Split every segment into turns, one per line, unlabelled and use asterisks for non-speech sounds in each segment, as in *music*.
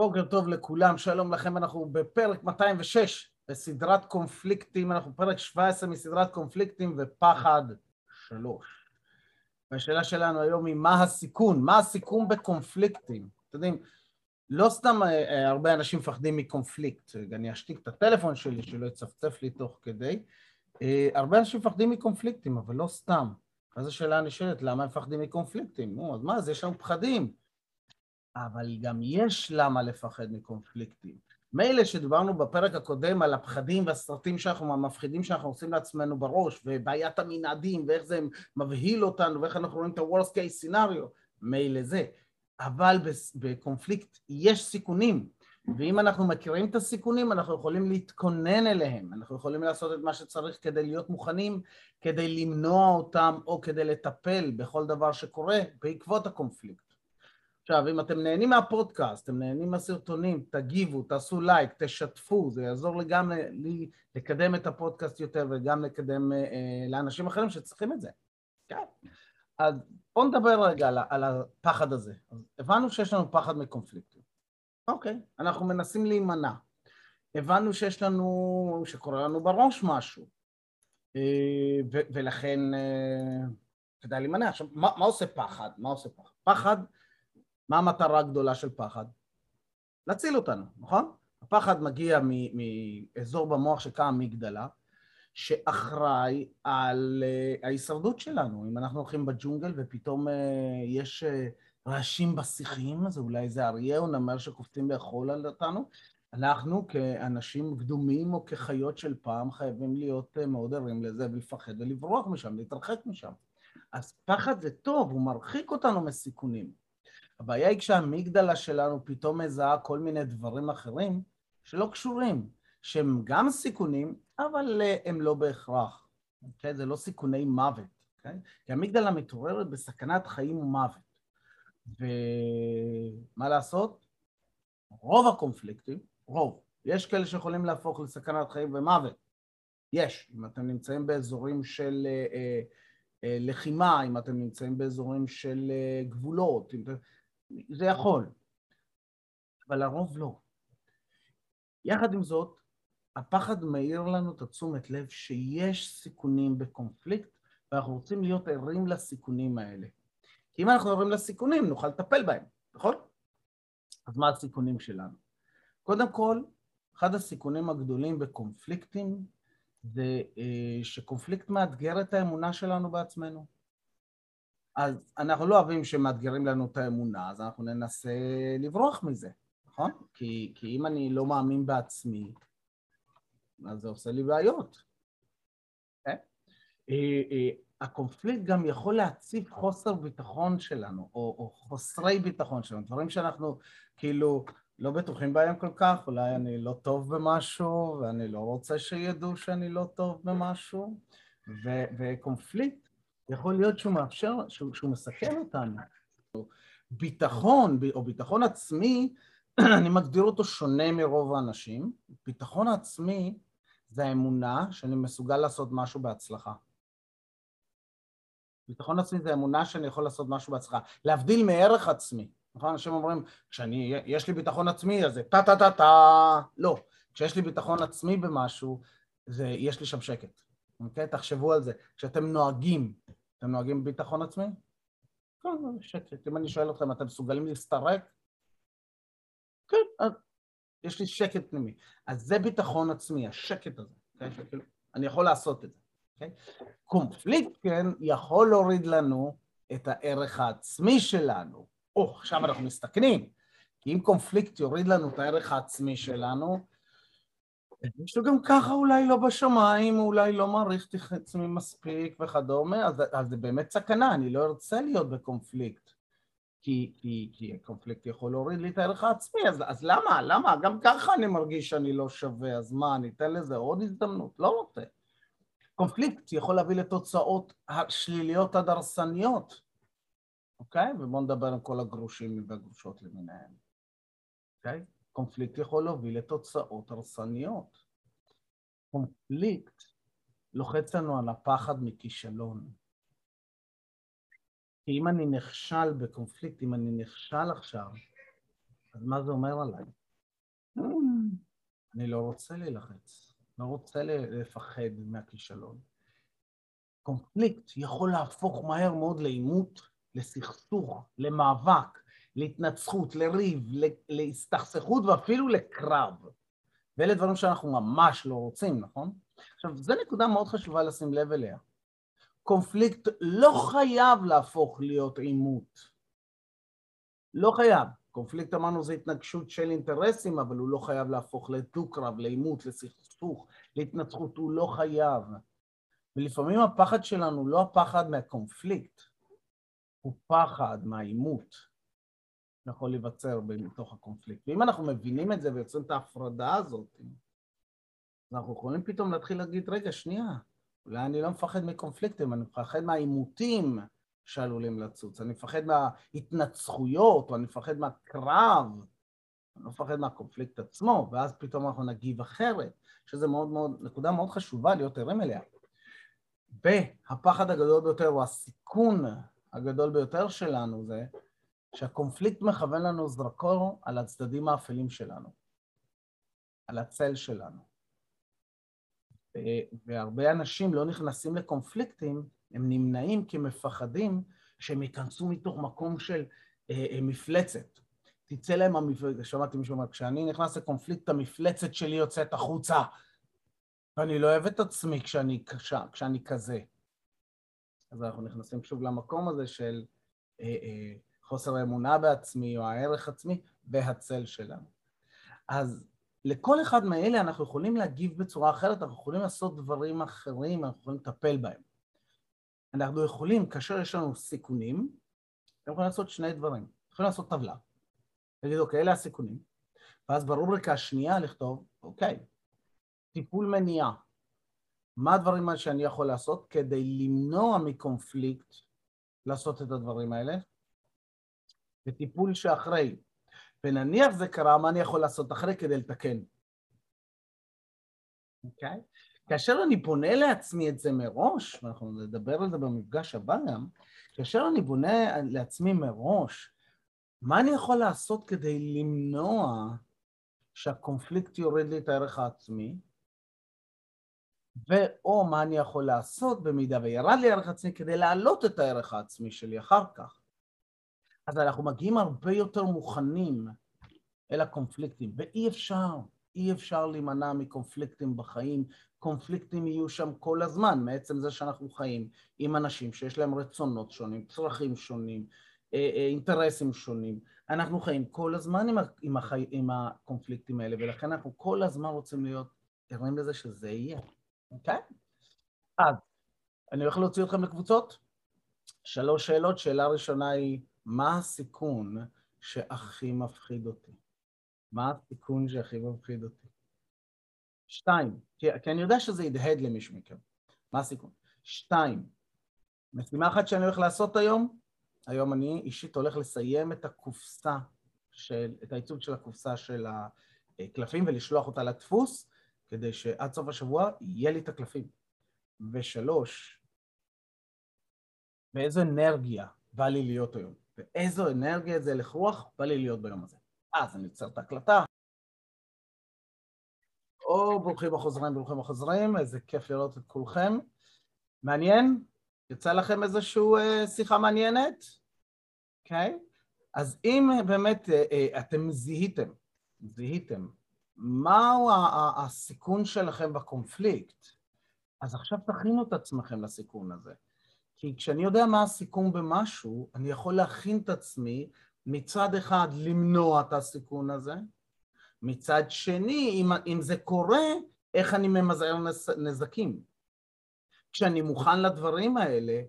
בוקר טוב לכולם, שלום לכם, אנחנו בפרק 206 בסדרת קונפליקטים, אנחנו פרק 17 מסדרת קונפליקטים ופחד שלוש. והשאלה שלנו היום היא מה הסיכון, מה הסיכון בקונפליקטים? אתם יודעים, לא סתם אה, אה, הרבה אנשים מפחדים מקונפליקט, אני אשתיק את הטלפון שלי שלא יצפצף לי תוך כדי, אה, הרבה אנשים מפחדים מקונפליקטים, אבל לא סתם. אז השאלה נשאלת, למה הם מפחדים מקונפליקטים? נו, אז מה, אז יש לנו פחדים. אבל גם יש למה לפחד מקונפליקטים. מילא שדיברנו בפרק הקודם על הפחדים והסרטים שאנחנו, המפחידים שאנחנו עושים לעצמנו בראש, ובעיית המנעדים, ואיך זה מבהיל אותנו, ואיך אנחנו רואים את ה-Worst case scenario, מילא זה. אבל בקונפליקט יש סיכונים, ואם אנחנו מכירים את הסיכונים, אנחנו יכולים להתכונן אליהם, אנחנו יכולים לעשות את מה שצריך כדי להיות מוכנים, כדי למנוע אותם, או כדי לטפל בכל דבר שקורה בעקבות הקונפליקט. עכשיו, אם אתם נהנים מהפודקאסט, אתם נהנים מהסרטונים, תגיבו, תעשו לייק, תשתפו, זה יעזור לי גם לי לקדם את הפודקאסט יותר וגם לקדם אה, לאנשים אחרים שצריכים את זה. כן. אז בואו נדבר רגע על, על הפחד הזה. אז הבנו שיש לנו פחד מקונפליקטים. אוקיי, אנחנו מנסים להימנע. הבנו שיש לנו, שקורה לנו בראש משהו, אה, ו- ולכן אה, כדאי להימנע. עכשיו, מה, מה עושה פחד? מה עושה פחד? פחד מה המטרה הגדולה של פחד? להציל אותנו, נכון? הפחד מגיע מאזור במוח שקם המגדלה, שאחראי על uh, ההישרדות שלנו. אם אנחנו הולכים בג'ונגל ופתאום uh, יש uh, רעשים בשיחים, אז אולי זה אריה או נמר שקופצים לאכול על אותנו, אנחנו כאנשים קדומים או כחיות של פעם חייבים להיות מאוד ערים לזה ולפחד ולברוח משם, להתרחק משם. אז פחד זה טוב, הוא מרחיק אותנו מסיכונים. הבעיה היא כשהמגדלה שלנו פתאום מזהה כל מיני דברים אחרים שלא קשורים, שהם גם סיכונים, אבל אה, הם לא בהכרח. Okay? אוקיי? זה לא סיכוני מוות. Okay? אוקיי? כי המגדלה מתעוררת בסכנת חיים ומוות. ומה לעשות? רוב הקונפליקטים, רוב, יש כאלה שיכולים להפוך לסכנת חיים ומוות. יש, אם אתם נמצאים באזורים של אה, אה, לחימה, אם אתם נמצאים באזורים של אה, גבולות. זה יכול, אבל הרוב לא. יחד עם זאת, הפחד מאיר לנו את התשומת לב שיש סיכונים בקונפליקט, ואנחנו רוצים להיות ערים לסיכונים האלה. כי אם אנחנו ערים לסיכונים, נוכל לטפל בהם, נכון? אז מה הסיכונים שלנו? קודם כל, אחד הסיכונים הגדולים בקונפליקטים זה אה, שקונפליקט מאתגר את האמונה שלנו בעצמנו. אז אנחנו לא אוהבים שמאתגרים לנו את האמונה, אז אנחנו ננסה לברוח מזה, נכון? כי, כי אם אני לא מאמין בעצמי, אז זה עושה לי בעיות. Okay? אה? אה, אה, הקונפליקט גם יכול להציף חוסר ביטחון שלנו, או, או חוסרי ביטחון שלנו, דברים שאנחנו כאילו לא בטוחים בהם כל כך, אולי אני לא טוב במשהו, ואני לא רוצה שידעו שאני לא טוב במשהו, ו, וקונפליקט יכול להיות שהוא מאפשר, שהוא, שהוא מסכן אותנו. ביטחון או ביטחון עצמי, *clears throat* אני מגדיר אותו שונה מרוב האנשים. ביטחון עצמי זה האמונה שאני מסוגל לעשות משהו בהצלחה. ביטחון עצמי זה אמונה שאני יכול לעשות משהו בהצלחה. להבדיל מערך עצמי. נכון? אנשים אומרים, כשאני, יש לי ביטחון עצמי, אז זה טה טה טה טה, לא. כשיש לי ביטחון עצמי במשהו, זה, יש לי שם שקט. אוקיי? תחשבו על זה. כשאתם נוהגים אתם נוהגים בביטחון עצמי? כן, שקט. אם אני שואל אתכם, אתם מסוגלים להסתרק? כן, אז יש לי שקט פנימי. אז זה ביטחון עצמי, השקט הזה. Okay? אוקיי? אני יכול לעשות את זה. Okay? אוקיי? קונפליקט, כן, יכול להוריד לנו את הערך העצמי שלנו. או, עכשיו אנחנו מסתכנים. כי אם קונפליקט יוריד לנו את הערך העצמי שלנו, יש לו גם ככה אולי לא בשמיים, אולי לא מעריך את עצמי מספיק וכדומה, אז, אז זה באמת סכנה, אני לא ארצה להיות בקונפליקט. כי, כי, כי קונפליקט יכול להוריד לי את הערך העצמי, אז, אז למה? למה? גם ככה אני מרגיש שאני לא שווה, אז מה, אני אתן לזה עוד הזדמנות? לא רוצה. קונפליקט יכול להביא לתוצאות השליליות הדרסניות, אוקיי? ובואו נדבר עם כל הגרושים והגרושות למיניהם, אוקיי? קונפליקט יכול להוביל לתוצאות הרסניות. קונפליקט לוחץ לנו על הפחד מכישלון. כי אם אני נכשל בקונפליקט, אם אני נכשל עכשיו, אז מה זה אומר עליי? אני לא רוצה להילחץ, לא רוצה לפחד מהכישלון. קונפליקט יכול להפוך מהר מאוד לעימות, לסכסוך, למאבק, להתנצחות, לריב, להסתכסכות ואפילו לקרב. ואלה דברים שאנחנו ממש לא רוצים, נכון? עכשיו, זו נקודה מאוד חשובה לשים לב אליה. קונפליקט לא חייב להפוך להיות עימות. לא חייב. קונפליקט אמרנו זה התנגשות של אינטרסים, אבל הוא לא חייב להפוך לדו-קרב, לעימות, לסכסוך, להתנצחות, הוא לא חייב. ולפעמים הפחד שלנו לא הפחד מהקונפליקט, הוא פחד מהעימות שיכול להיווצר בתוך הקונפליקט. ואם אנחנו מבינים את זה ויוצרים את ההפרדה הזאת, אנחנו יכולים פתאום להתחיל להגיד, רגע, שנייה, אולי אני לא מפחד מקונפליקטים, אני מפחד מהעימותים שעלולים לצוץ, אני מפחד מההתנצחויות, או אני מפחד מהקרב, אני לא מפחד מהקונפליקט עצמו, ואז פתאום אנחנו נגיב אחרת, שזה מאוד מאוד, נקודה מאוד חשובה להיות ערים אליה. והפחד הגדול ביותר, או הסיכון הגדול ביותר שלנו זה שהקונפליקט מכוון לנו זרקור על הצדדים האפלים שלנו, על הצל שלנו. והרבה אנשים לא נכנסים לקונפליקטים, הם נמנעים כי מפחדים שהם ייכנסו מתוך מקום של אה, אה, מפלצת. תצא להם המפלצת, שמעתי מישהו אומר, כשאני נכנס לקונפליקט, המפלצת שלי יוצאת החוצה, ואני לא אוהב את עצמי כשאני, כשאני כזה. אז אנחנו נכנסים שוב למקום הזה של אה, אה, חוסר אמונה בעצמי, או הערך עצמי, והצל שלנו. אז לכל אחד מאלה אנחנו יכולים להגיב בצורה אחרת, אנחנו יכולים לעשות דברים אחרים, אנחנו יכולים לטפל בהם. אנחנו יכולים, כאשר יש לנו סיכונים, אנחנו יכולים לעשות שני דברים. יכולים לעשות טבלה, להגיד, אוקיי, אלה הסיכונים, ואז ברובריקה השנייה לכתוב, אוקיי, טיפול מניעה. מה הדברים שאני יכול לעשות כדי למנוע מקונפליקט לעשות את הדברים האלה? וטיפול שאחרי, ונניח זה קרה, מה אני יכול לעשות אחרי כדי לתקן? אוקיי? Okay? כאשר אני פונה לעצמי את זה מראש, ואנחנו נדבר על זה במפגש הבא גם, כאשר אני בונה לעצמי מראש, מה אני יכול לעשות כדי למנוע שהקונפליקט יוריד לי את הערך העצמי, ואו מה אני יכול לעשות במידה וירד לי הערך העצמי כדי להעלות את הערך העצמי שלי אחר כך. אז אנחנו מגיעים הרבה יותר מוכנים אל הקונפליקטים, ואי אפשר, אי אפשר להימנע מקונפליקטים בחיים. קונפליקטים יהיו שם כל הזמן, מעצם זה שאנחנו חיים עם אנשים שיש להם רצונות שונים, צרכים שונים, אה, אה, אינטרסים שונים. אנחנו חיים כל הזמן עם, עם, החי, עם הקונפליקטים האלה, ולכן אנחנו כל הזמן רוצים להיות ערים לזה שזה יהיה, אוקיי? אז אני הולך להוציא אתכם לקבוצות. שלוש שאלות. שאלה ראשונה היא, מה הסיכון שהכי מפחיד אותי? מה הסיכון שהכי מפחיד אותי? שתיים, כי, כי אני יודע שזה ידהד למישהו מכם. מה הסיכון? שתיים, משימה אחת שאני הולך לעשות היום, היום אני אישית הולך לסיים את הקופסה של, את העיצוב של הקופסה של הקלפים ולשלוח אותה לדפוס, כדי שעד סוף השבוע יהיה לי את הקלפים. ושלוש, באיזו אנרגיה בא לי להיות היום. ואיזו אנרגיה זה הלך רוח בא לי להיות ביום הזה. אז אני אצר את ההקלטה. או ברוכים החוזרים, ברוכים החוזרים, איזה כיף לראות את כולכם. מעניין? יצא לכם איזושהי uh, שיחה מעניינת? אוקיי? Okay? אז אם באמת uh, uh, אתם זיהיתם, זיהיתם, מהו הסיכון שלכם בקונפליקט, אז עכשיו תכינו את עצמכם לסיכון הזה. כי כשאני יודע מה הסיכון במשהו, אני יכול להכין את עצמי מצד אחד למנוע את הסיכון הזה, מצד שני, אם, אם זה קורה, איך אני ממזער נזקים. כשאני מוכן לדברים האלה,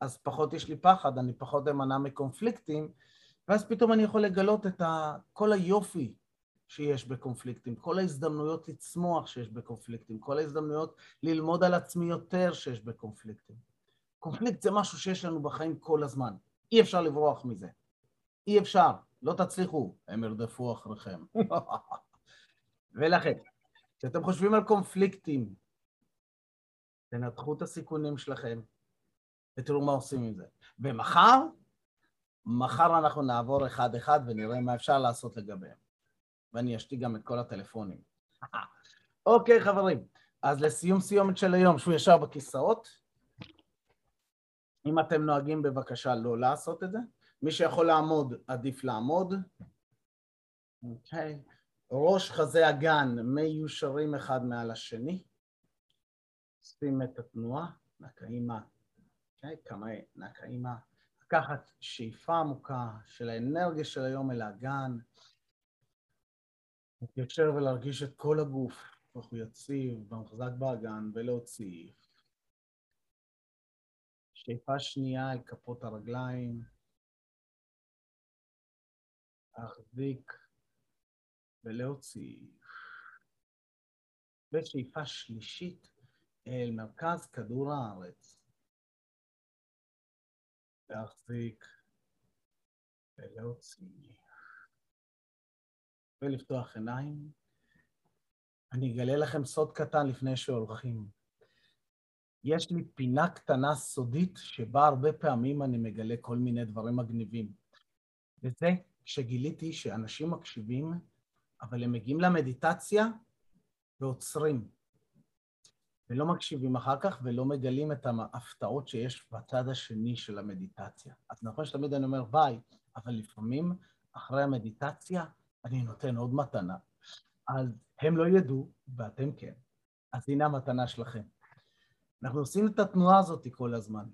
אז פחות יש לי פחד, אני פחות אמנע מקונפליקטים, ואז פתאום אני יכול לגלות את ה, כל היופי שיש בקונפליקטים, כל ההזדמנויות לצמוח שיש בקונפליקטים, כל ההזדמנויות ללמוד על עצמי יותר שיש בקונפליקטים. קונפליקט זה משהו שיש לנו בחיים כל הזמן, אי אפשר לברוח מזה. אי אפשר, לא תצליחו, הם ירדפו אחריכם. *laughs* ולכן, כשאתם חושבים על קונפליקטים, תנתחו את הסיכונים שלכם ותראו מה עושים עם זה. ומחר מחר אנחנו נעבור אחד-אחד ונראה מה אפשר לעשות לגביהם. ואני אשתיק גם את כל הטלפונים. *laughs* אוקיי, חברים, אז לסיום סיומת של היום, שהוא ישר בכיסאות. אם אתם נוהגים, בבקשה לא לעשות את זה. מי שיכול לעמוד, עדיף לעמוד. אוקיי. ראש חזה אגן מיושרים אחד מעל השני. שים את התנועה, נקאימה, אוקיי? כמה נקאימה. לקחת שאיפה עמוקה של האנרגיה של היום אל האגן. להתיישר ולהרגיש את כל הגוף, איך הוא יציב ומחזק באגן, ולהוציא. שאיפה שנייה אל כפות הרגליים. להחזיק ולהוציא. ושאיפה שלישית אל מרכז כדור הארץ. להחזיק ולהוציא. ולפתוח עיניים. אני אגלה לכם סוד קטן לפני שהולכים. יש לי פינה קטנה סודית שבה הרבה פעמים אני מגלה כל מיני דברים מגניבים. וזה כשגיליתי שאנשים מקשיבים, אבל הם מגיעים למדיטציה ועוצרים. ולא מקשיבים אחר כך ולא מגלים את ההפתעות שיש בצד השני של המדיטציה. אז נכון שתמיד אני אומר ביי, אבל לפעמים אחרי המדיטציה אני נותן עוד מתנה. אז הם לא ידעו, ואתם כן. אז הנה המתנה שלכם. אנחנו עושים את התנועה הזאת כל הזמן.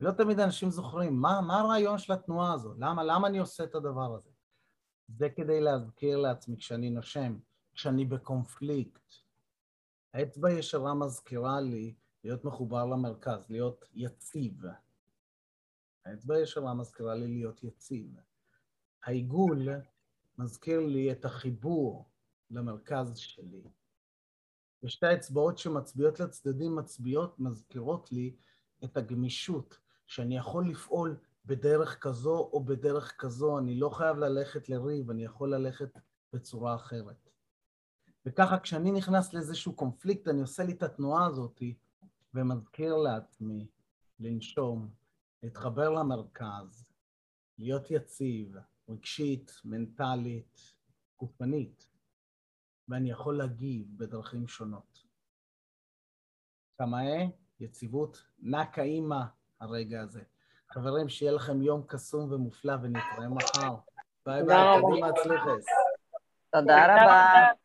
ולא תמיד אנשים זוכרים, מה, מה הרעיון של התנועה הזו? למה, למה אני עושה את הדבר הזה? זה כדי להזכיר לעצמי כשאני נושם, כשאני בקונפליקט. האצבע ישרה מזכירה לי להיות מחובר למרכז, להיות יציב. האצבע ישרה מזכירה לי להיות יציב. העיגול מזכיר לי את החיבור למרכז שלי. ושתי האצבעות שמצביעות לצדדים מצביעות, מזכירות לי את הגמישות, שאני יכול לפעול בדרך כזו או בדרך כזו, אני לא חייב ללכת לריב, אני יכול ללכת בצורה אחרת. וככה כשאני נכנס לאיזשהו קונפליקט, אני עושה לי את התנועה הזאת ומזכיר לעצמי לנשום, להתחבר למרכז, להיות יציב, רגשית, מנטלית, גופנית, ואני יכול להגיב בדרכים שונות. קמאי, יציבות, נקה אימא הרגע הזה. חברים, שיהיה לכם יום קסום ומופלא ונתראה מחר. ביי ביי, קדימה הצליחס.
תודה רבה.